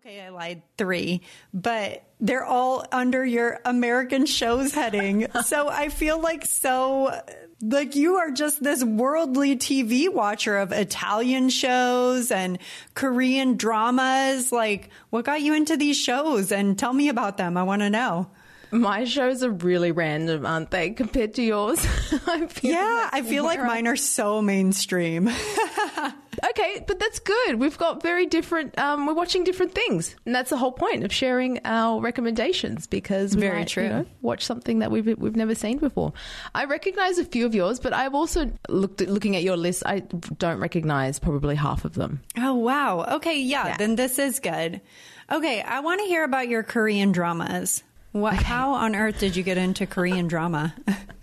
Okay, I lied. Three, but they're all under your American shows heading. so I feel like so, like you are just this worldly TV watcher of Italian shows and Korean dramas. Like, what got you into these shows? And tell me about them. I want to know. My shows are really random, aren't they, compared to yours? I yeah, like I feel like mine are so mainstream. okay, but that's good. We've got very different. Um, we're watching different things, and that's the whole point of sharing our recommendations because we very might, true. You know, watch something that we've we've never seen before. I recognize a few of yours, but I've also looked at, looking at your list. I don't recognize probably half of them. Oh wow. Okay, yeah, yeah. then this is good. Okay, I want to hear about your Korean dramas. What? Okay. How on earth did you get into Korean drama?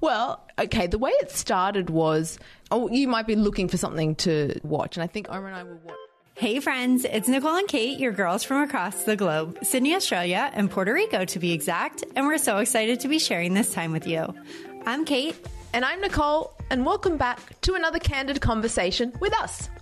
well, okay. The way it started was, oh, you might be looking for something to watch, and I think Omar and I will watch. Hey friends, it's Nicole and Kate, your girls from across the globe, Sydney, Australia, and Puerto Rico to be exact, and we're so excited to be sharing this time with you. I'm Kate. And I'm Nicole, and welcome back to another candid conversation with us.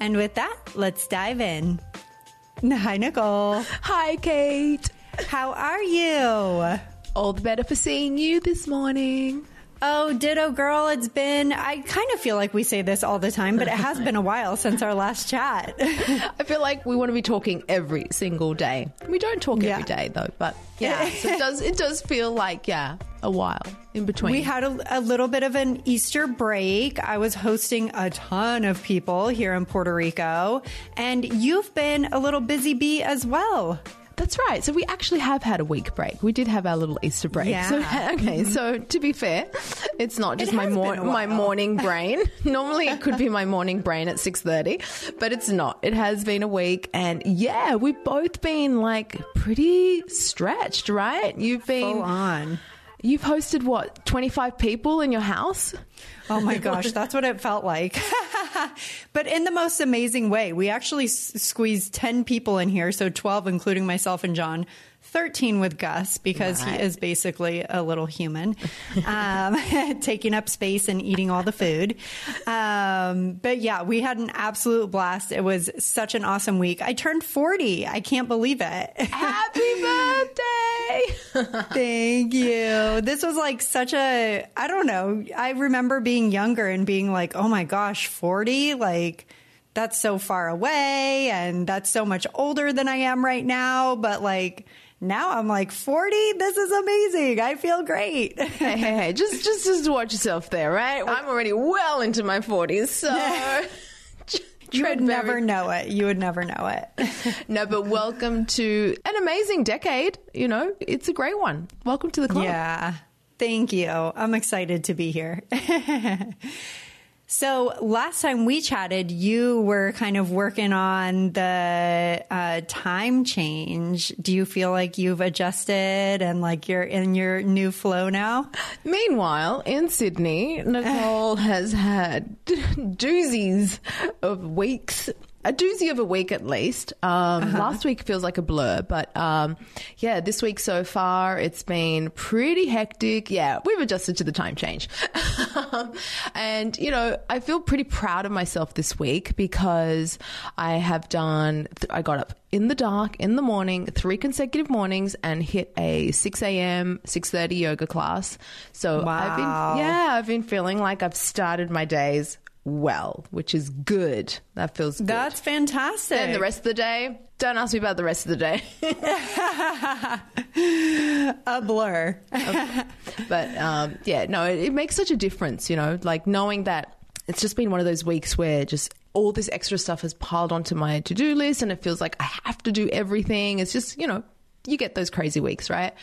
And with that, let's dive in. Hi, Nicole. Hi, Kate. How are you? All the better for seeing you this morning. Oh, ditto, girl. It's been, I kind of feel like we say this all the time, but it has been a while since our last chat. I feel like we want to be talking every single day. We don't talk yeah. every day though, but yeah, so it does, it does feel like, yeah, a while in between. We had a, a, little bit of an Easter break. I was hosting a ton of people here in Puerto Rico, and you've been a little busy bee as well. That's right. So we actually have had a week break. We did have our little Easter break. Yeah. So, okay. So to be fair, it's not just it my mor- my morning brain. Normally it could be my morning brain at 6:30, but it's not. It has been a week and yeah, we've both been like pretty stretched, right? You've been Full on. You've hosted what, 25 people in your house? Oh my gosh, that's what it felt like. but in the most amazing way. We actually s- squeezed 10 people in here, so 12 including myself and John. 13 with Gus because right. he is basically a little human, um, taking up space and eating all the food. Um, but yeah, we had an absolute blast. It was such an awesome week. I turned 40. I can't believe it. Happy birthday. Thank you. This was like such a, I don't know. I remember being younger and being like, oh my gosh, 40? Like, that's so far away and that's so much older than I am right now. But like, now I'm like 40. This is amazing. I feel great. hey, hey, hey, just, just, just watch yourself there, right? Oh. I'm already well into my 40s, so. You would never know it. You would never know it. no, but welcome to an amazing decade. You know, it's a great one. Welcome to the club. Yeah. Thank you. I'm excited to be here. So last time we chatted, you were kind of working on the uh, time change. Do you feel like you've adjusted and like you're in your new flow now? Meanwhile, in Sydney, Nicole has had doozies of weeks a doozy of a week at least. Um, uh-huh. Last week feels like a blur, but um, yeah, this week so far it's been pretty hectic. Yeah, we've adjusted to the time change, and you know I feel pretty proud of myself this week because I have done. Th- I got up in the dark in the morning, three consecutive mornings, and hit a six a.m. six thirty yoga class. So wow. I've been yeah I've been feeling like I've started my days well, which is good. That feels good. That's fantastic. And the rest of the day, don't ask me about the rest of the day. a blur. okay. But um, yeah, no, it, it makes such a difference, you know, like knowing that it's just been one of those weeks where just all this extra stuff has piled onto my to do list and it feels like I have to do everything. It's just, you know, you get those crazy weeks, right?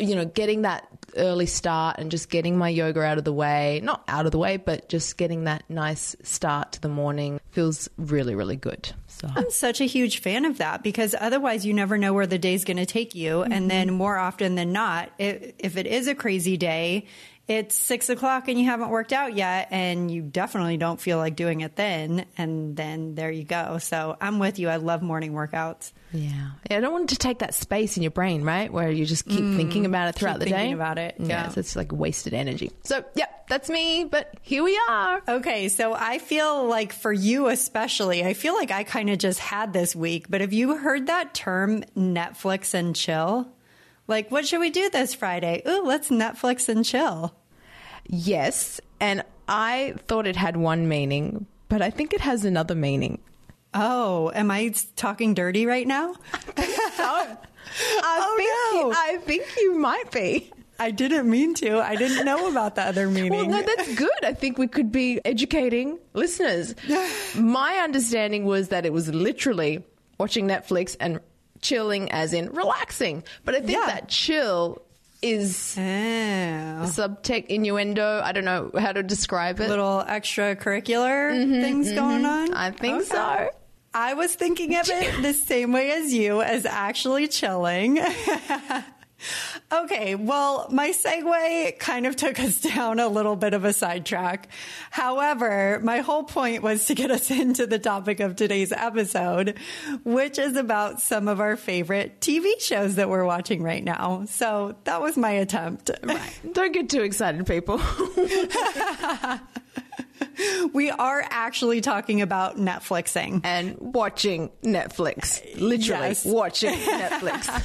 You know, getting that early start and just getting my yoga out of the way, not out of the way, but just getting that nice start to the morning feels really, really good. So I'm such a huge fan of that because otherwise you never know where the day's going to take you. Mm-hmm. And then more often than not, if, if it is a crazy day, it's six o'clock and you haven't worked out yet and you definitely don't feel like doing it then and then there you go. So i'm with you. I love morning workouts. Yeah. yeah i don't want to take that space in your brain right? Where you just keep mm, thinking about it throughout the day. about it yeah, yeah. so it's like wasted energy. So yep that's me but here we are. Okay so i feel like for you especially i feel like i kind of just had this week but have you heard that term netflix and chill like, what should we do this Friday? Ooh, let's Netflix and chill. Yes. And I thought it had one meaning, but I think it has another meaning. Oh, am I talking dirty right now? I oh, think no. I think you might be. I didn't mean to. I didn't know about the other meaning. Well, no, that's good. I think we could be educating listeners. My understanding was that it was literally watching Netflix and chilling as in relaxing. But I think yeah. that chill is oh. subtext innuendo. I don't know how to describe it. Little extracurricular mm-hmm, things mm-hmm. going on. I think okay. so. I was thinking of it the same way as you, as actually chilling. Okay, well, my segue kind of took us down a little bit of a sidetrack. However, my whole point was to get us into the topic of today's episode, which is about some of our favorite TV shows that we're watching right now. So that was my attempt. Right. Don't get too excited, people. we are actually talking about Netflixing and watching Netflix. Literally yes. watching Netflix.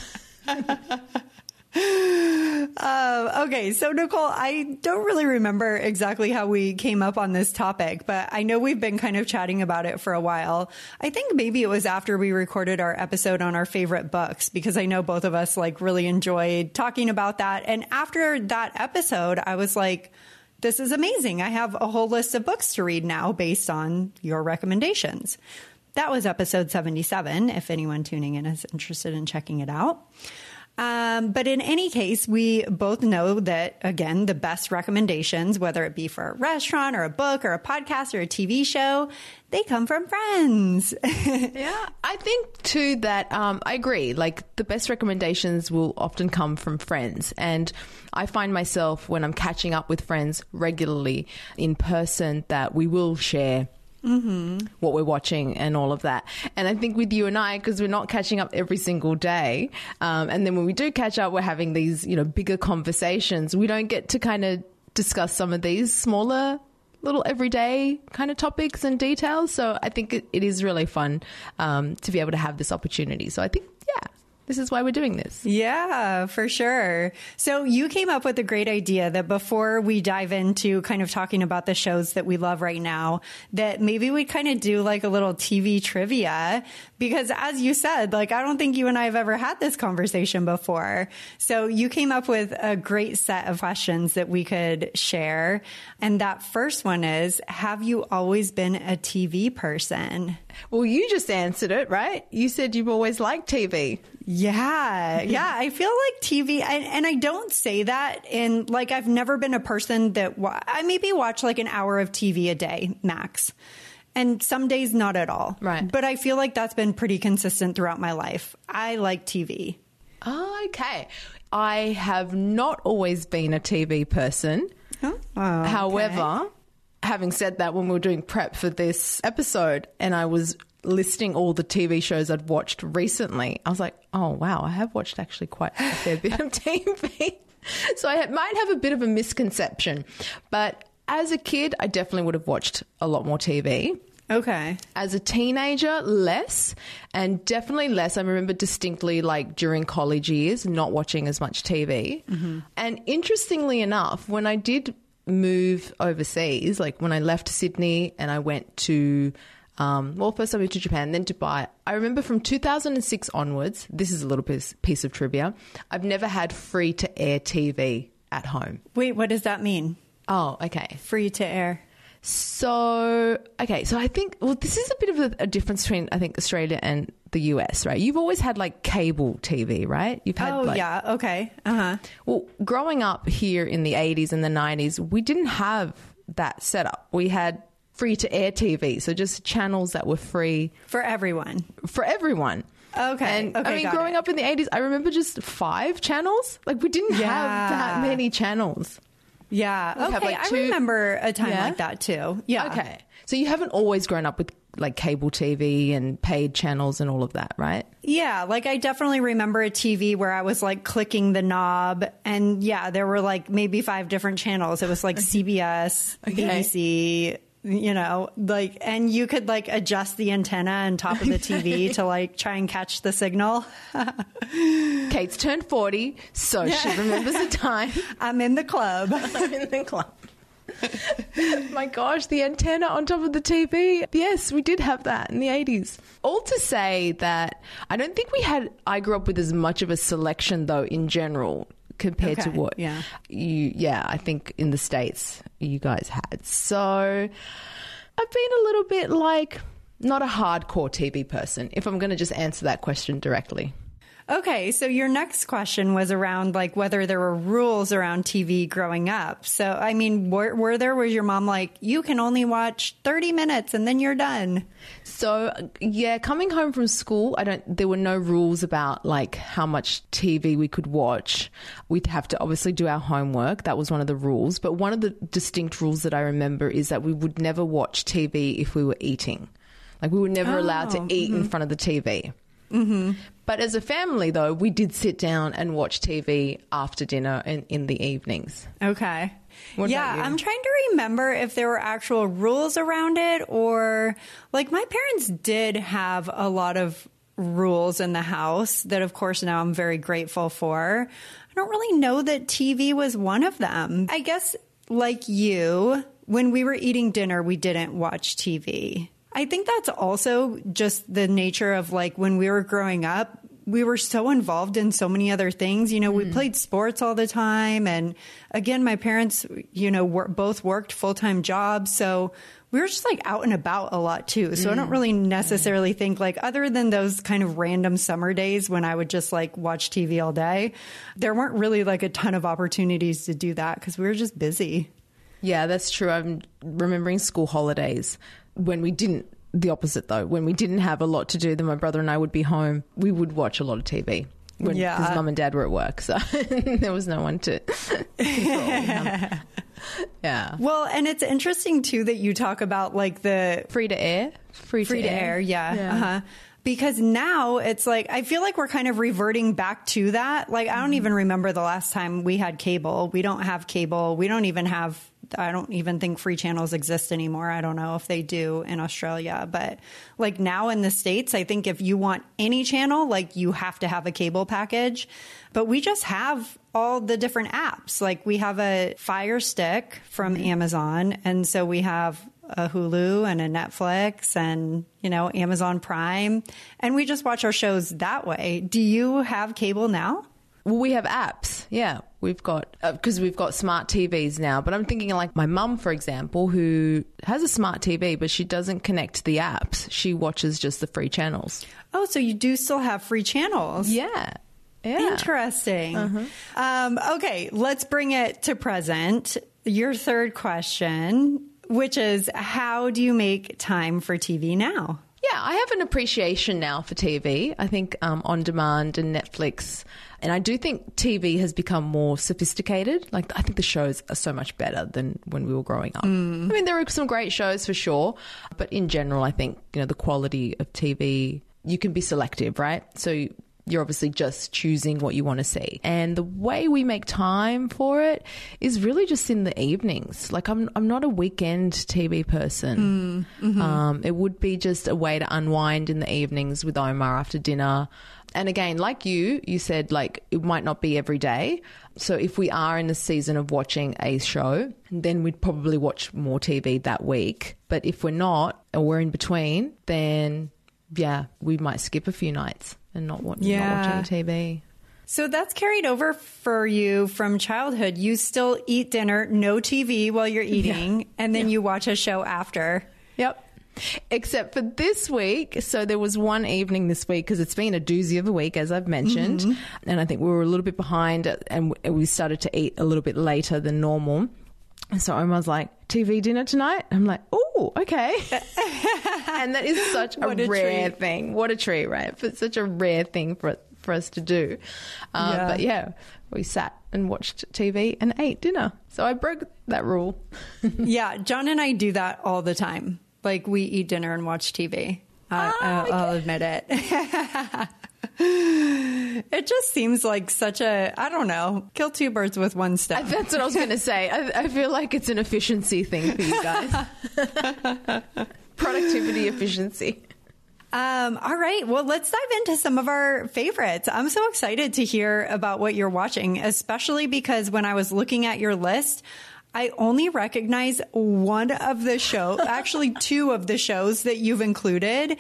Uh, okay, so Nicole, I don't really remember exactly how we came up on this topic, but I know we've been kind of chatting about it for a while. I think maybe it was after we recorded our episode on our favorite books because I know both of us like really enjoyed talking about that. And after that episode, I was like, this is amazing. I have a whole list of books to read now based on your recommendations. That was episode 77, if anyone tuning in is interested in checking it out. Um, but in any case, we both know that, again, the best recommendations, whether it be for a restaurant or a book or a podcast or a TV show, they come from friends. yeah. I think too that um, I agree. Like the best recommendations will often come from friends. And I find myself when I'm catching up with friends regularly in person that we will share Mm-hmm. what we're watching and all of that. And I think with you and I, because we're not catching up every single day, um, and then when we do catch up, we're having these, you know, bigger conversations. We don't get to kind of discuss some of these smaller little everyday kind of topics and details. So I think it, it is really fun um, to be able to have this opportunity. So I think, this is why we're doing this. Yeah, for sure. So you came up with a great idea that before we dive into kind of talking about the shows that we love right now, that maybe we kind of do like a little TV trivia because as you said, like I don't think you and I have ever had this conversation before. So you came up with a great set of questions that we could share. And that first one is, have you always been a TV person? Well, you just answered it, right? You said you've always liked TV. Yeah. Yeah. I feel like TV, and, and, I don't say that in like, I've never been a person that I maybe watch like an hour of TV a day max. And some days not at all. Right. But I feel like that's been pretty consistent throughout my life. I like TV. Oh, okay. I have not always been a TV person. Oh, okay. However, having said that, when we were doing prep for this episode and I was listing all the TV shows I'd watched recently, I was like, oh, wow, I have watched actually quite a fair bit of TV. so I might have a bit of a misconception. But as a kid, I definitely would have watched a lot more TV. Okay. As a teenager, less, and definitely less. I remember distinctly, like during college years, not watching as much TV. Mm-hmm. And interestingly enough, when I did move overseas, like when I left Sydney and I went to, um, well, first I moved to Japan, then Dubai. I remember from 2006 onwards, this is a little piece, piece of trivia, I've never had free to air TV at home. Wait, what does that mean? Oh, okay. Free to air. So, okay, so I think, well, this is a bit of a, a difference between, I think, Australia and the US, right? You've always had like cable TV, right? You've had Oh, like, yeah. Okay. Uh huh. Well, growing up here in the 80s and the 90s, we didn't have that setup. We had free to air TV, so just channels that were free For everyone. for everyone. Okay. And okay. I mean, growing it. up in the 80s, I remember just five channels. Like, we didn't have that many channels. Yeah. We Okay. like, I remember a time Yeah? like that too. Yeah. Okay. So you haven't always grown up with like cable TV and paid channels and all of that, right? Yeah, like I definitely remember a TV where I was like clicking the knob, and yeah, there were like maybe five different channels. It was like CBS, Okay. BBC, you know, like, and you could like adjust the antenna on top of the TV to like try and catch the signal. Kate's turned 40, so she remembers the time I'm in the club. I'm in the club. My gosh, the antenna on top of the TV. Yes, we did have that in the 80s. All to say that I don't think we had, I grew up with as much of a selection though in general compared to what yeah. you, yeah, I think in the States you guys had. So I've been a little bit like, not a hardcore TV person, if I'm going to just answer that question directly. Okay, so your next question was around like whether there were rules around TV growing up. So, I mean, were, were there, was your mom like, you can only watch 30 minutes and then you're done? So yeah, coming home from school, I don't. There were no rules about like how much TV we could watch. We'd have to obviously do our homework. That was one of the rules. But one of the distinct rules that I remember is that we would never watch TV if we were eating. Like we were never allowed to Oh, eat in front of the TV. Mm-hmm. But as a family, though, we did sit down and watch TV after dinner and in the evenings. Okay. What yeah, about you? I'm trying to remember if there were actual rules around it or like my parents did have a lot of rules in the house that of course now I'm very grateful for. I don't really know that TV was one of them. I guess like you, when we were eating dinner, we didn't watch TV. I think that's also just the nature of like when we were growing up, we were so involved in so many other things. You know, we mm. played sports all the time. And again, my parents, you know, wor- both worked full time jobs. So we were just like out and about a lot too. So I don't mm. really necessarily think like, other than those kind of random summer days when I would just like watch TV all day, there weren't really like a ton of opportunities to do that because we were just busy. Yeah, that's true. I'm remembering school holidays when we didn't. The opposite though, when we didn't have a lot to do, then my brother and I would be home. We would watch a lot of TV. When, Yeah. because mum and dad were at work, so there was no one to control. Yeah, Well, and it's interesting too that you talk about like the free to air, free, free to air. Yeah. Yeah. Uh-huh. Because now it's like, I feel like we're kind of reverting back to that. Like, I don't even remember the last time we had cable. We don't have cable. We don't even have, I don't even think free channels exist anymore. I don't know if they do in Australia. But like now in the States, I think if you want any channel, like you have to have a cable package. But we just have all the different apps. Like we have a Fire Stick from mm-hmm. Amazon. And so we have a Hulu and a Netflix and, you know, Amazon Prime. And we just watch our shows that way. Do you have cable now? Well, we have apps. Yeah, we've got because we've got smart TVs now. But I'm thinking like my mum, for example, who has a smart TV, but she doesn't connect to the apps. She watches just the free channels. Oh, so you do still have free channels. Yeah, yeah. Interesting. Um, okay, let's bring it to present. Your third question, which is how do you make time for TV now? Yeah, I have an appreciation now for TV. I think um, on demand and Netflix. And I do think TV has become more sophisticated. Like, I think the shows are so much better than when we were growing up. I mean, there are some great shows for sure. But in general, I think, you know, the quality of TV, you can be selective, right? So you're obviously just choosing what you want to see. And the way we make time for it is really just in the evenings. Like I'm I'm not a weekend TV person. Um, it would be just a way to unwind in the evenings with Omar after dinner. And again, like you, you said like it might not be every day. So if we are in the season of watching a show, then we'd probably watch more TV that week. But if we're not or we're in between, then yeah, we might skip a few nights and not, wa- Yeah. not watching TV. So that's carried over for you from childhood. You still eat dinner, no TV while you're eating, and then you watch a show after. Yep. Except for this week. So there was one evening this week because it's been a doozy of a week, as I've mentioned. Mm-hmm. And I think we were a little bit behind and we started to eat a little bit later than normal. And so Omar's like, TV dinner tonight? I'm like, oh, okay. and that is such a, a rare treat. thing. What a treat, right? But such a rare thing for for us to do. Uh, Yeah. But yeah, we sat and watched TV and ate dinner. So I broke that rule. yeah, John and I do that all the time. Like we eat dinner and watch TV. I, Ah, I'll, I'll admit it. it just seems like such a I don't know, kill two birds with one stone. That's what I was going to say. I, I feel like it's an efficiency thing for you guys. Productivity efficiency. Um, all right. Well, let's dive into some of our favorites. I'm so excited to hear about what you're watching, especially because when I was looking at your list, I only recognize one of the show, actually two of the shows that you've included.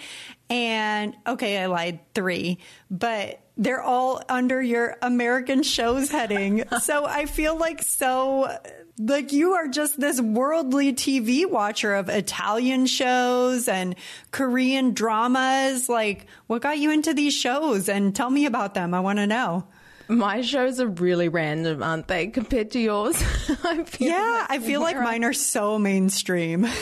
And okay, I lied, three, but they're all under your American shows heading. so I feel like so like you are just this worldly TV watcher of Italian shows and Korean dramas. Like, what got you into these shows? And tell me about them. I want to know. My shows are really random, aren't they, compared to yours? I feel Yeah, I feel like mine are so mainstream.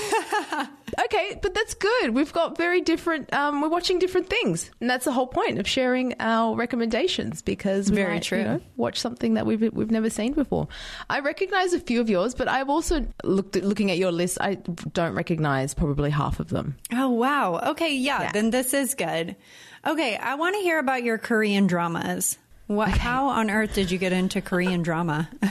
Okay, but that's good. We've got very different. Um, we're watching different things, and that's the whole point of sharing our recommendations because we Very might, true. You know, watch something that we've we've never seen before. I recognize a few of yours, but I've also looked at, looking at your list. I don't recognize probably half of them. oh, wow. Okay, yeah, Yeah. then this is good. Okay, I want to hear about your Korean dramas. What, How on earth did you get into Korean drama?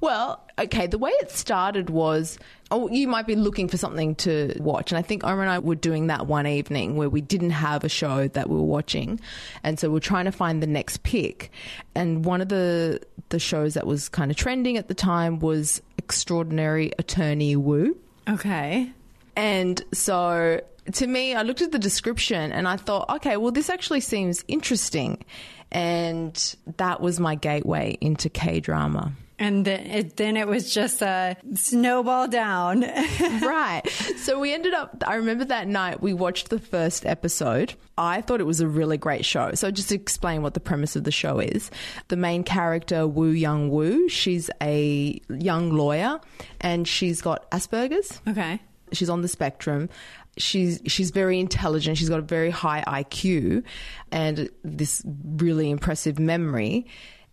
Well, okay, the way it started was oh, you might be looking for something to watch. And I think Omar and I were doing that one evening where we didn't have a show that we were watching. And so we're trying to find the next pick. And one of the the shows that was kind of trending at the time was Extraordinary Attorney Woo. okay. And so to me, I looked at the description and I thought, okay, well, this actually seems interesting. And that was my gateway into K drama. And then it, then it was just a snowball down. right. So we ended up, I remember that night we watched the first episode. I thought it was a really great show. So just to explain what the premise of the show is the main character, Woo Young Woo, she's a young lawyer and she's got Asperger's. okay. She's on the spectrum. She's she's very intelligent. She's got a very high IQ and this really impressive memory.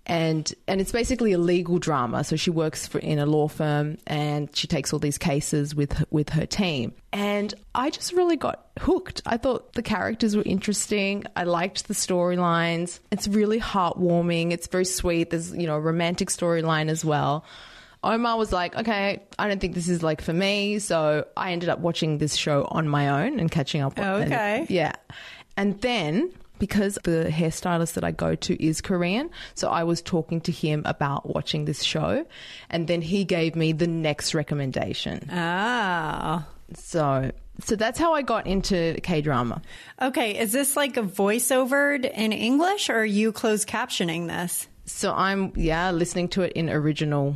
And and it's basically a legal drama. So she works for in a law firm and she takes all these cases with with her team. And I just really got hooked. I thought the characters were interesting. I liked the storylines. It's really heartwarming. It's very sweet. There's you know a romantic storyline as well. Omar was like, okay, I don't think this is like for me. So I ended up watching this show on my own and catching up. and- Okay. yeah. And then because the hairstylist that I go to is Korean, so I was talking to him about watching this show. And then he gave me the next recommendation. Ah. So. So that's how I got into K drama. Okay. Is this like a voiceovered in English or are you closed captioning this? So I'm yeah listening to it in original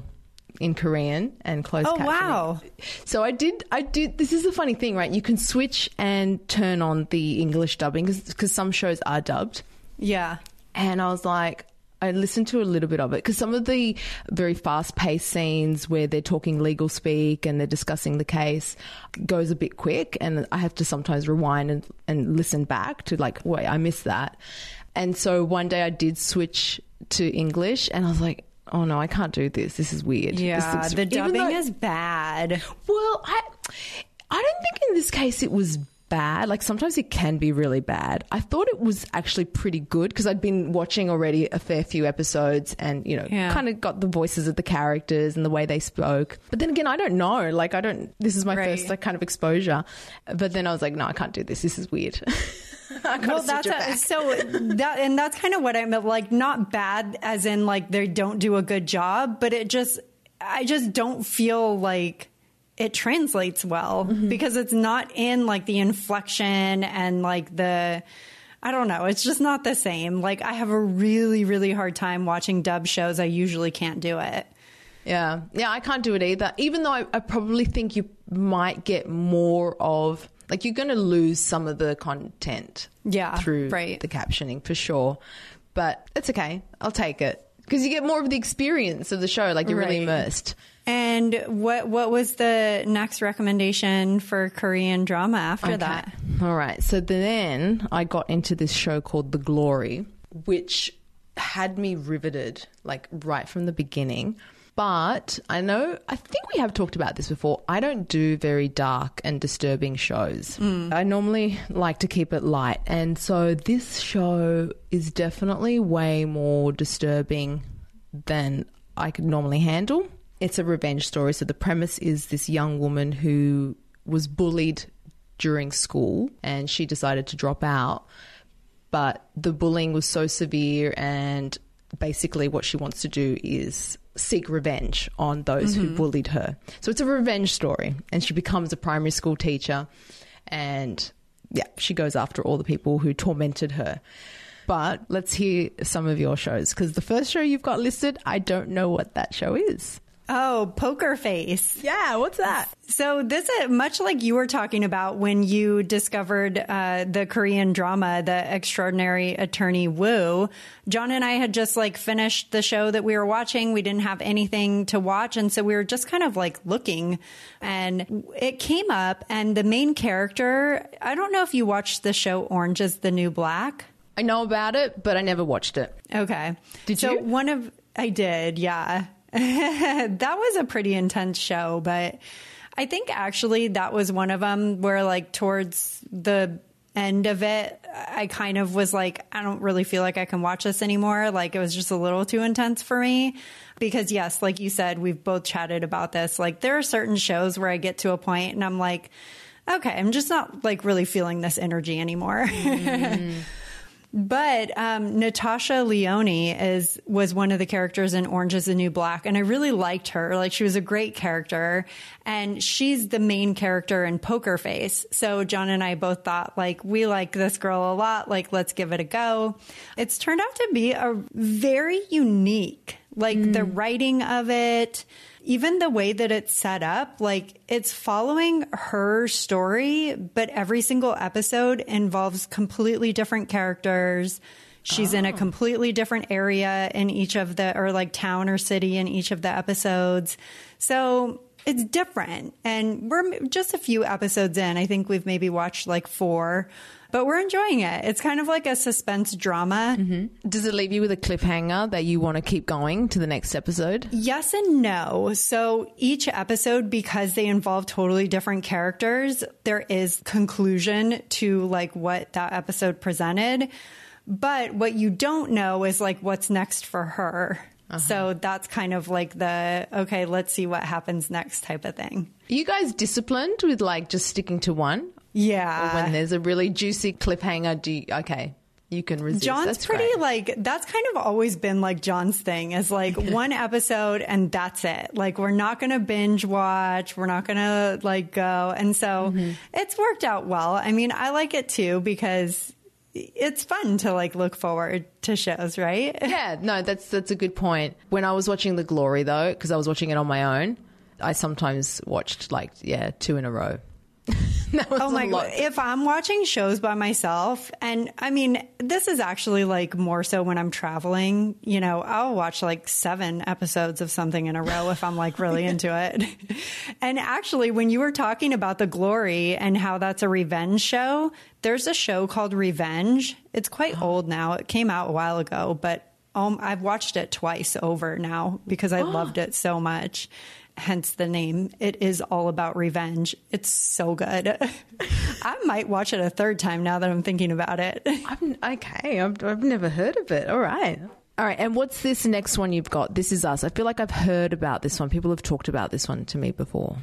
in Korean and closed Oh, captioning. wow. So I did I did this is the funny thing, right? You can switch and turn on the English dubbing because some shows are dubbed. Yeah. And I was like I listened to a little bit of it because some of the very fast paced scenes where they're talking legal speak and they're discussing the case goes a bit quick. And I have to sometimes rewind and, and listen back to like, wait, I missed that. And so one day I did switch to English and I was like, oh no, I can't do this. This is weird. Yeah. The dubbing though- is bad. well, I I don't think in this case it was bad. Like sometimes it can be really bad. I thought it was actually pretty good because I'd been watching already a fair few episodes and, you know, Yeah. kind of got the voices of the characters and the way they spoke. But then again, I don't know. Like I don't this is my Right. first like kind of exposure. But then I was like, no, I can't do this. This is weird. Well, that's a, so that and that's kind of what I meant. Like not bad, as in like they don't do a good job, but it just I just don't feel like it translates well Mm-hmm. because it's not in like the inflection and like the. I don't know. It's just not the same. Like I have a really, really hard time watching dub shows. I usually can't do it. Yeah. Yeah, I can't do it either. Even though I, I probably think you might get more of like you're going to lose some of the content Yeah, through right. the captioning for sure. But it's okay. I'll take it because you get more of the experience of the show like you're really immersed. And what what was the next recommendation for Korean drama after that? All right. So then I got into this show called The Glory, which had me riveted like right from the beginning. But I know, I think we have talked about this before. I don't do very dark and disturbing shows. Mm. I normally like to keep it light. And so this show is definitely way more disturbing than I could normally handle. It's a revenge story. So the premise is this young woman who was bullied during school and she decided to drop out. But the bullying was so severe, and basically, what she wants to do is seek revenge on those who mm-hmm. bullied her. So it's a revenge story, and she becomes a primary school teacher, and yeah, she goes after all the people who tormented her. But let's hear some of your shows because the first show you've got listed, I don't know what that show is. Oh, Poker Face. Yeah, what's that? So this is much like you were talking about when you discovered uh, the Korean drama, The Extraordinary Attorney Woo. John and I had just like finished the show that we were watching. We didn't have anything to watch, and so we were just kind of like looking, and it came up, and the main character. I don't know if you watched the show Orange Is the New Black. I know about it, but I never watched it. Okay. Did so you? one of I did, yeah. that was a pretty intense show, but I think actually that was one of them where like towards the end of it, I kind of was like, I don't really feel like I can watch this anymore. Like it was just a little too intense for me. Because yes, like you said, we've both chatted about this. Like there are certain shows where I get to a point and I'm like, okay, I'm just not like really feeling this energy anymore. Mm. But um, Natasha Lyonne is was one of the characters in Orange Is the New Black, and I really liked her. Like she was a great character, and she's the main character in Poker Face. So John and I both thought like we like this girl a lot. Like let's give it a go. It's turned out to be a very unique, like the writing of it even the way that it's set up, like it's following her story, but every single episode involves completely different characters. She's in a oh. completely different area in each of the, or like town or city in each of the episodes. So it's different. And we're just a few episodes in. I think we've maybe watched like four, but we're enjoying it. It's kind of like a suspense drama. Does it leave you with a cliffhanger that you want to keep going to the next episode? Yes and no. So each episode, because they involve totally different characters, there is conclusion to like what that episode presented. But what you don't know is like what's next for her. Uh-huh. So that's kind of like the okay, let's see what happens next type of thing. Are you guys disciplined with like just sticking to one? Yeah. when there's a really juicy cliffhanger, do you, okay, you can resist. John's That's pretty great. like that's kind of always been like John's thing is like one episode and that's it. Like we're not going to binge watch, we're not going to like go. And so Mm-hmm. it's worked out well. I mean, I like it too because it's fun to like look forward to shows, right? Yeah, no, that's that's a good point. When I was watching The Glory though, because I was watching it on my own, I sometimes watched like yeah two in a row. that was Oh my lot. god! If I'm watching shows by myself, and I mean, this is actually like more so when I'm traveling. You know, I'll watch like seven episodes of something in a row if I'm like really into it. And actually, when you were talking about the glory and how that's a revenge show, there's a show called Revenge. It's quite old now. It came out a while ago, but um, I've watched it twice over now because I loved it so much. Hence the name. It is all about revenge. It's so good. I might watch it a third time now that I'm thinking about it. I'm, okay, I've, I've never heard of it. All right. All right, and what's this next one you've got? This is us. I feel like I've heard about this one. People have talked about this one to me before.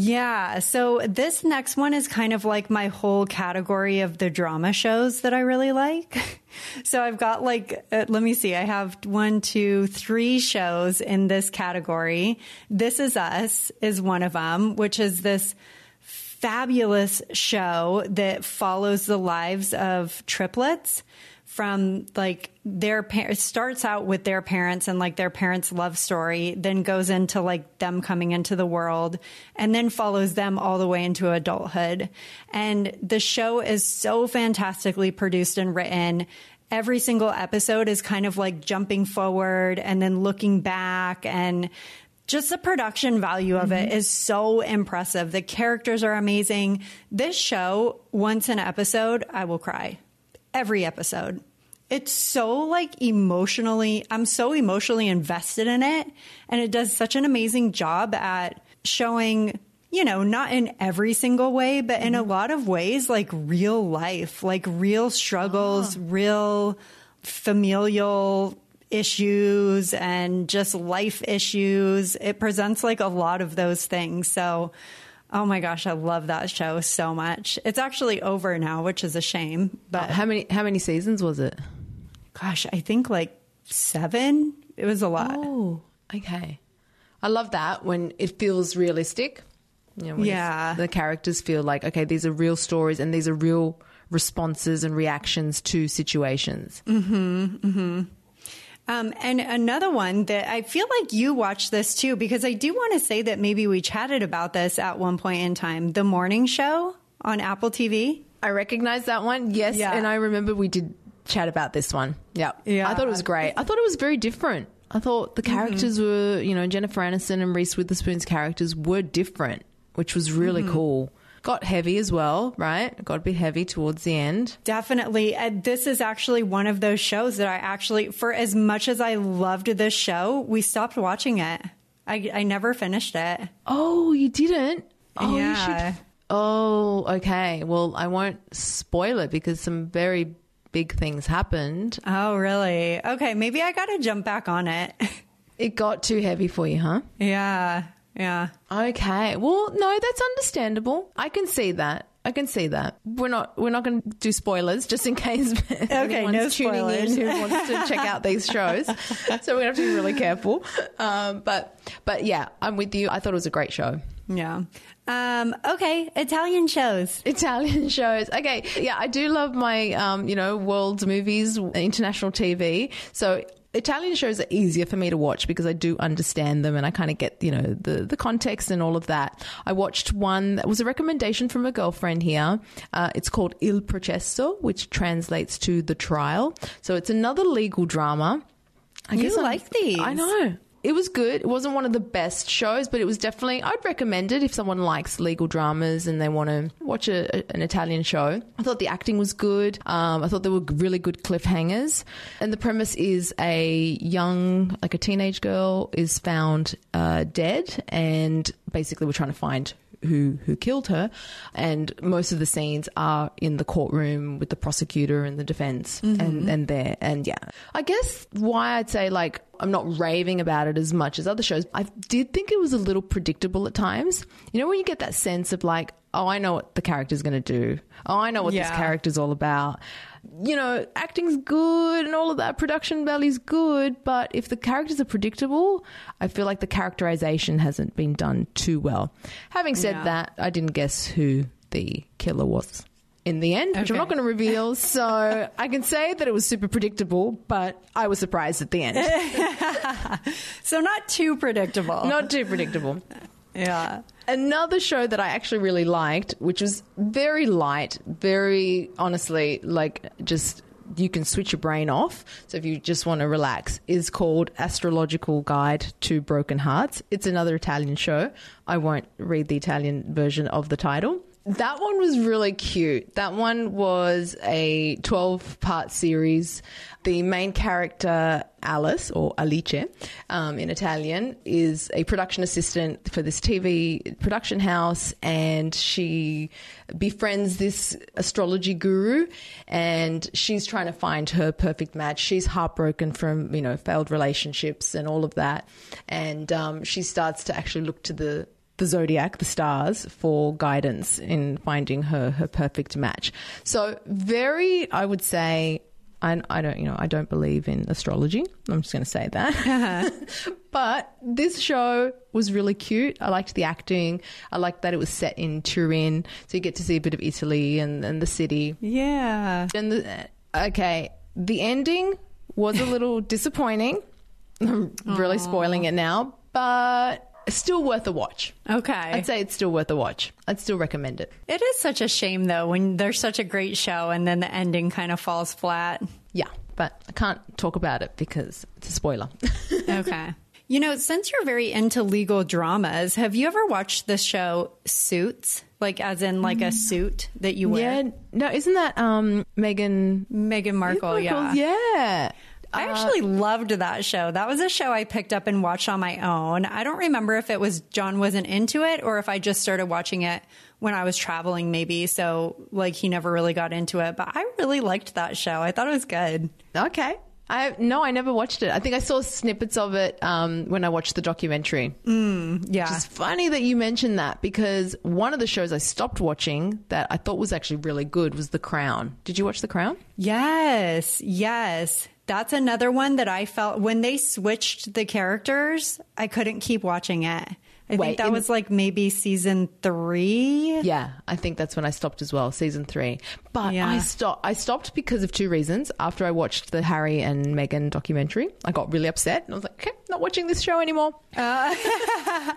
Yeah. So this next one is kind of like my whole category of the drama shows that I really like. So I've got like, uh, let me see, I have one, two, three shows in this category. This Is Us is one of them, which is this fabulous show that follows the lives of triplets from like their parents starts out with their parents and like their parents' love story, then goes into like them coming into the world and then follows them all the way into adulthood. And the show is so fantastically produced and written every single episode is kind of like jumping forward and then looking back and just the production value of it mm-hmm. is so impressive. The characters are amazing. This show, once an episode, I will cry. Every episode. It's so like emotionally, I'm so emotionally invested in it. And it does such an amazing job at showing, you know, not in every single way, but in a mm-hmm. lot of ways, like real life, like real struggles, ah. real familial issues and just life issues. It presents like a lot of those things. So, oh my gosh, I love that show so much. It's actually over now, which is a shame. But How many how many seasons was it? Gosh, I think like seven. It was a lot. Oh, okay. I love that when it feels realistic. You know, Yeah. the characters feel like okay, these are real stories and these are real responses and reactions to situations. Hmm. Um, and another one that I feel like you watched this too, because I do want to say that maybe we chatted about this at one point in time. The morning show on Apple TV. I recognize that one, yes, Yeah. and I remember we did chat about this one. Yeah, Yeah. I thought it was great. I thought it was very different. I thought the characters were, you know, Jennifer Aniston and Reese Witherspoon's characters were different, which was really cool. Got heavy as well, right? Got a bit heavy towards the end. Definitely. Uh, this is actually one of those shows that I actually, for as much as I loved this show, we stopped watching it. I, I never finished it. Oh, you didn't? Oh, you Yeah. should. Oh, okay. Well, I won't spoil it because some very big things happened. Oh, really? Okay. Maybe I got to jump back on it. It got too heavy for you, huh? yeah. Yeah. Okay. Well, no, that's understandable. I can see that. I can see that. We're not we're not going to do spoilers just in case anyone's no tuning spoilers. in who wants to check out these shows. So we're going to have to be really careful. Um, but but yeah, I'm with you. I thought it was a great show. Yeah. Um, okay. Italian shows. Italian shows. Okay, yeah, I do love my, um, you know, world movies, international TV. So Italian shows are easier for me to watch because I do understand them and I kind of get, you know, the, the context and all of that. I watched one that was a recommendation from a girlfriend here. Uh, it's called Il Processo, which translates to The Trial. So it's another legal drama. I You I'm- like these. I know. It was good. It wasn't one of the best shows, but it was definitely, I'd recommend it if someone likes legal dramas and they want to watch a, an Italian show. I thought the acting was good. Um, I thought there were really good cliffhangers. And the premise is a young, like a teenage girl, is found uh, dead, and basically we're trying to find who who killed her and most of the scenes are in the courtroom with the prosecutor and the defense and and there and yeah i guess why i'd say like i'm not raving about it as much as other shows i did think it was a little predictable at times you know when you get that sense of like oh i know what the character's going to do oh i know what this Yeah. character's all about you know, acting's good and all of that, production value's good, but if the characters are predictable, I feel like the characterization hasn't been done too well. Having said Yeah. that, I didn't guess who the killer was in the end, which I'm not going to reveal. So I can say that it was super predictable, but I was surprised at the end. So not too predictable. Not too predictable. Yeah. Another show that I actually really liked, which was very light, very honestly, like just you can switch your brain off. So if you just want to relax, is called Astrological Guide to Broken Hearts. It's another Italian show. I won't read the Italian version of the title. That one was really cute. That one was a 12 part series. The main character, Alice, or Alice, um, in Italian, is a production assistant for this TV production house, and she befriends this astrology guru, and she's trying to find her perfect match. She's heartbroken from, you know, failed relationships and all of that. And um, she starts to actually look to the the zodiac, the stars, for guidance in finding her her perfect match. So very, I would say. I, I don't, you know, I don't believe in astrology. I'm just going to say that. but this show was really cute. I liked the acting. I liked that it was set in Turin, so you get to see a bit of Italy and, and the city. Yeah. And the, okay, The ending was a little disappointing. I'm really spoiling it now, but still worth a watch. Okay. I'd say it's still worth a watch. I'd still recommend it. It is such a shame though when there's such a great show and then the ending kind of falls flat. Yeah, but I can't talk about it because it's a spoiler. Okay. You know, since you're very into legal dramas, have you ever watched the show Suits? Like as in like a suit that you wear? yeah, no, isn't that um Megan Meghan Markle, yeah. yeah. I actually loved that show. That was a show I picked up and watched on my own. I don't remember if it was John wasn't into it or if I just started watching it when I was traveling, maybe. So, like, he never really got into it. But I really liked that show. I thought it was good. Okay. I no, I never watched it. I think I saw snippets of it um, when I watched the documentary. Yeah. It's funny that you mentioned that because one of the shows I stopped watching that I thought was actually really good was The Crown. Did you watch The Crown? Yes, yes. That's another one that I felt when they switched the characters, I couldn't keep watching it. I Wait, think that in- was like maybe season three. Yeah, I think that's when I stopped as well, season three. But Yeah. I stopped. I stopped because of two reasons. After I watched the Harry and Meghan documentary, I got really upset, and I was like, "Okay, not watching this show anymore." Uh,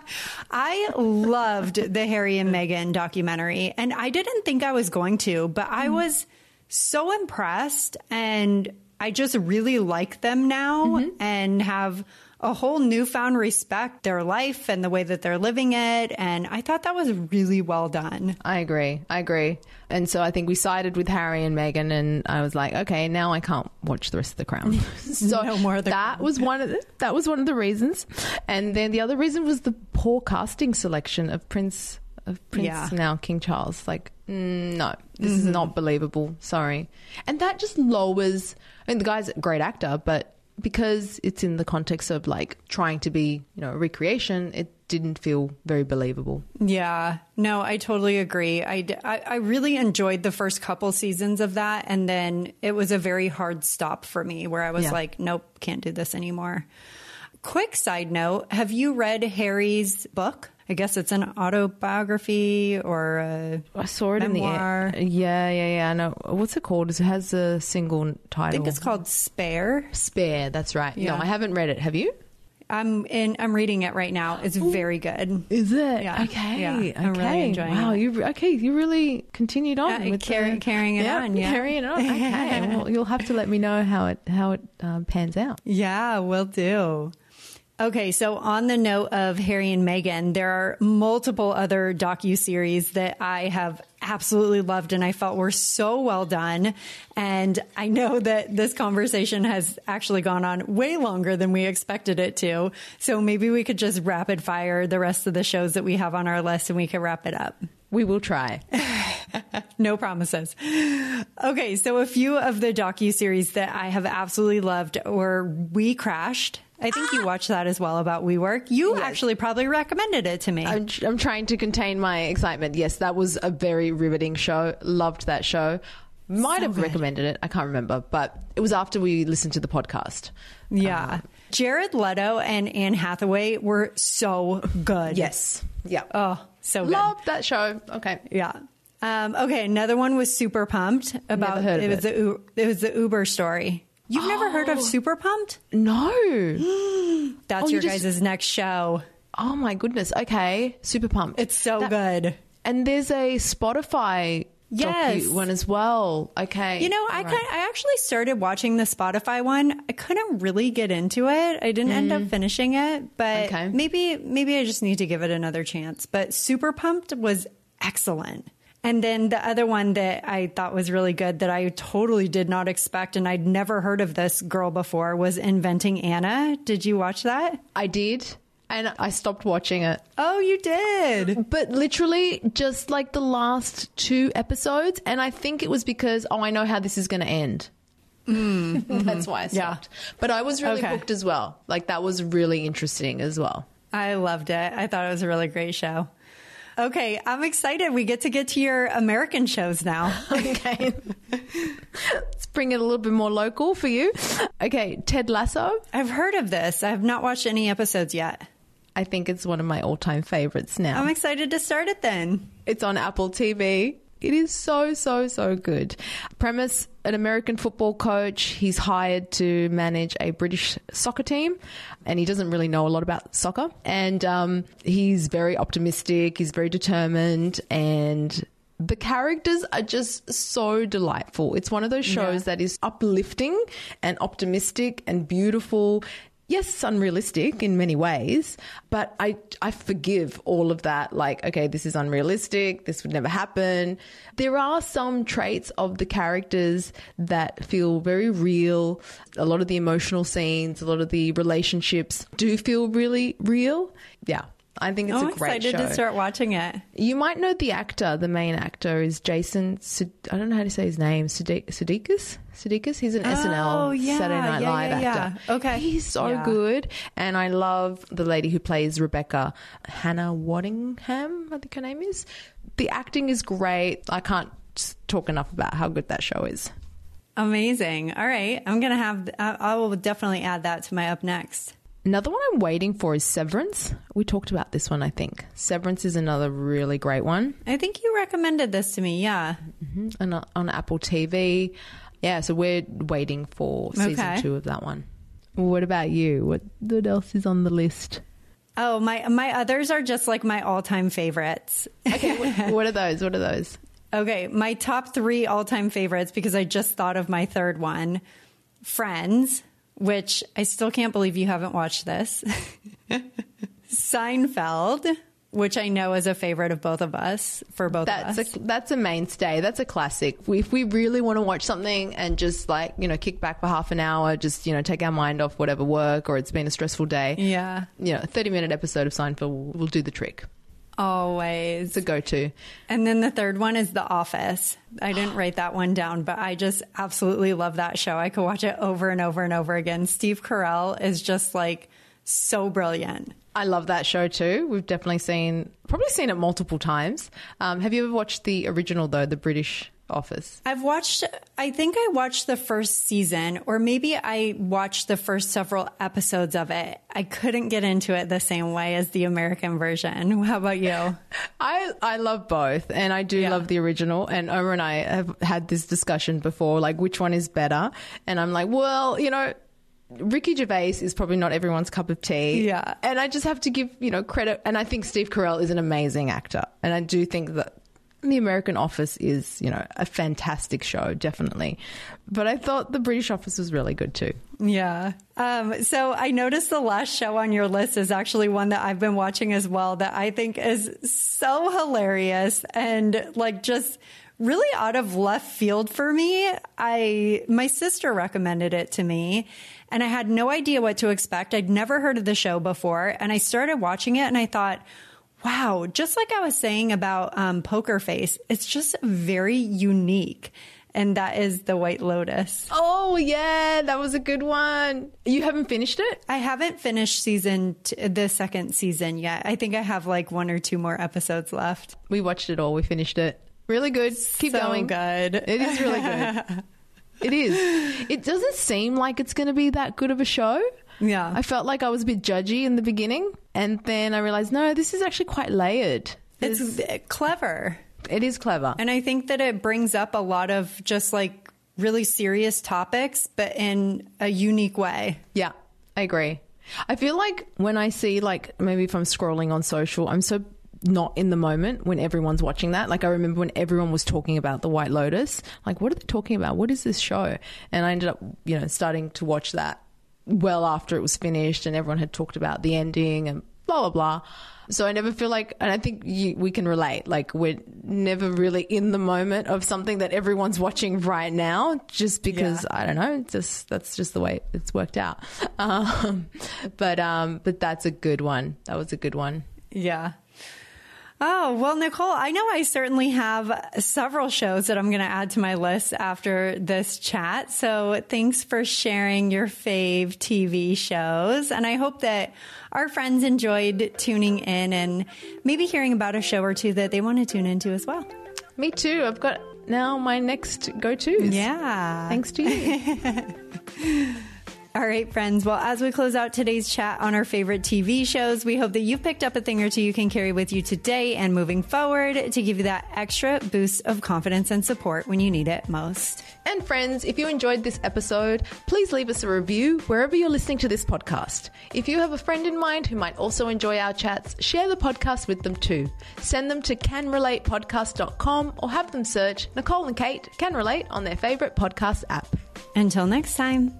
I loved the Harry and Meghan documentary, and I didn't think I was going to, but I mm. was so impressed, and I just really like them now mm-hmm. and have a whole newfound respect their life and the way that they're living it, and I thought that was really well done. I agree. I agree. And so I think we sided with Harry and Meghan, and I was like, okay, now I can't watch the rest of The Crown. so No more of The that Crown. was one of the, that was one of the reasons. And then the other reason was the poor casting selection of Prince of Prince Yeah. now King Charles. Like, mm, no, this is not believable. Sorry. And that just lowers. I mean, the guy's a great actor, but because it's in the context of like trying to be, you know, a recreation, it didn't feel very believable. Yeah, no, I totally agree. I I really enjoyed the first couple seasons of that. And then it was a very hard stop for me where I was Yeah. like, nope, can't do this anymore. Quick side note Have you read Harry's book? I guess it's an autobiography or a, I saw it Memoir. in the air. Yeah, yeah, yeah. I know. What's it called? It has a single title. I think it's called Spare. Spare. That's right. Yeah. No, I haven't read it. Have you? I'm in. I'm reading it right now. It's very good. Is it? Yeah. Okay. Yeah. Okay. I'm really enjoying wow. it. You okay? You really continued on Uh, with carry- the- carrying it on, yeah. carrying it on. Okay. well, you'll have to let me know how it how it um, pans out. Yeah, we'll do. Okay, so on the note of Harry and Meghan, there are multiple other docu series that I have absolutely loved and I felt were so well done. And I know that this conversation has actually gone on way longer than we expected it to. So maybe we could just rapid fire the rest of the shows that we have on our list and we can wrap it up. We will try. No promises. Okay, so a few of the docu series that I have absolutely loved were We Crashed. I think you watched that as well about WeWork. You actually probably recommended it to me. I'm, I'm trying to contain my excitement. Yes, that was a very riveting show. Loved that show. Might have recommended it. I can't remember, but it was after we listened to the podcast. yeah. Jared Leto and Anne Hathaway were so good. Yes. Yeah. Oh, so good. Loved that show. Okay. Yeah. Um, okay, another one was Super Pumped about heard of it was the it was the Uber story. You've never heard of Super Pumped? No. That's Oh, you your just- guys' next show. Oh my goodness. Okay. Super pumped. It's so That- good. And there's a Spotify Yes. one as well. Okay. You know, I right. kind I actually started watching the Spotify one. I couldn't really get into it. I didn't end up finishing it, but Mm. Okay. maybe maybe I just need to give it another chance. But Super Pumped was excellent. And then the other one that I thought was really good that I totally did not expect and I'd never heard of this girl before was Inventing Anna. Did you watch that? I did. And I stopped watching it. Oh, you did. But literally just like the last two episodes. And I think it was because, oh, I know how this is going to end. Mm. That's why I Yeah. stopped. But I was really Okay. hooked as well. Like that was really interesting as well. I loved it. I thought it was a really great show. Okay, I'm excited. We get to get to your American shows now. Okay. Let's bring it a little bit more local for you. Okay. Ted Lasso. I've heard of this. I have not watched any episodes yet. I think it's one of my all time favorites now. I'm excited to start it then. It's on Apple TV. It is so, so, so good. Premise an American football coach. He's hired to manage a British soccer team, and he doesn't really know a lot about soccer. And um, he's very optimistic, he's very determined, and the characters are just so delightful. It's one of those shows Yeah. that is uplifting and optimistic and beautiful. Yes, unrealistic in many ways, but I I forgive all of that. Like, okay, this is unrealistic. This would never happen. There are some traits of the characters that feel very real. A lot of the emotional scenes, a lot of the relationships do feel really real. Yeah, I think it's a great excited show. Excited to start watching it. You might know the actor. The main actor is Jason. I don't know how to say his name. Sudeikis. Sudeikis. He's an SNL oh, yeah, Saturday Night yeah, Live yeah, actor. Okay. he's so good, and I love the lady who plays Rebecca, Hannah Waddingham. I think her name is. The acting is great. I can't talk enough about how good that show is. Amazing. All right. I'm going to have, I will definitely add that to my up next. Another one I'm waiting for is Severance. We talked about this one, I think. Severance is another really great one. I think you recommended this to me. Yeah. Mm-hmm. on, uh, on Apple TV. Yeah, so we're waiting for season Okay. two of that one. What about you? What, what else is on the list? Oh, my, my others are just like my all time favorites. Okay, what, what are those? What are those? Okay. My top three all time favorites, because I just thought of my third one Friends, which I still can't believe you haven't watched this. Seinfeld, which I know is a favorite of both of us, for both That's of us. a that's a mainstay. That's a classic. If we really want to watch something and just like you know kick back for half an hour, just you know take our mind off whatever work or it's been a stressful day. yeah. You know, a thirty minute episode of Seinfeld will, will do the trick. Always. It's a go to. And then the third one is The Office. I didn't write that one down, but I just absolutely love that show. I could watch it over and over and over again. Steve Carell is just like so brilliant. I love that show too. We've definitely seen, probably seen it multiple times. Um, have you ever watched the original though, the British Office? I've watched, I think I watched the first season, or maybe I watched the first several episodes of it. I couldn't get into it the same way as the American version. How about you? I I love both, and I do Yeah. love the original. And Omer and I have had this discussion before, like which one is better. And I'm like, well, you know. Ricky Gervais is probably not everyone's cup of tea. Yeah. And I just have to give, you know, credit. And I think Steve Carell is an amazing actor. And I do think that The American Office is, you know, a fantastic show, definitely. But I thought The British Office was really good too. Yeah. Um, so I noticed the last show on your list is actually one that I've been watching as well that I think is so hilarious and like just really out of left field for me. I, my sister recommended it to me and I had no idea what to expect. I'd never heard of the show before and I started watching it and I thought, wow, just like I was saying about um, Poker Face, it's just very unique. And that is The White Lotus. Oh, yeah, that was a good one. You haven't finished it? I haven't finished season t- the second season yet. I think I have like one or two more episodes left. We watched it all. We finished it. Really good. Keep So going. good. It is really good. it is. It doesn't seem like it's going to be that good of a show. Yeah. I felt like I was a bit judgy in the beginning, and then I realized no, this is actually quite layered. It's clever. it is clever. And I think that it brings up a lot of just like really serious topics, but in a unique way. Yeah, I agree. I feel like when I see like maybe if I'm scrolling on social, I'm so not in the moment when everyone's watching that. Like I remember when everyone was talking about the White Lotus. Like, what are they talking about? What is this show? And I ended up, you know, starting to watch that well after it was finished, and everyone had talked about the ending and blah blah blah. So I never feel like, and I think you, we can relate. Like we're never really in the moment of something that everyone's watching right now, just because Yeah. I don't know. Just that's just the way it's worked out. Um, but um, but that's a good one. That was a good one. Yeah. Oh, well, Nicole, I know I certainly have several shows that I'm going to add to my list after this chat. So thanks for sharing your fave TV shows. And I hope that our friends enjoyed tuning in and maybe hearing about a show or two that they want to tune into as well. Me too. I've got now my next go tos. Yeah. Thanks to you. All right, friends. Well, as we close out today's chat on our favorite TV shows, we hope that you've picked up a thing or two you can carry with you today and moving forward to give you that extra boost of confidence and support when you need it most. And friends, if you enjoyed this episode, please leave us a review wherever you're listening to this podcast. If you have a friend in mind who might also enjoy our chats, share the podcast with them too. Send them to canrelatepodcast.com or have them search Nicole and Kate Can Relate on their favorite podcast app. Until next time.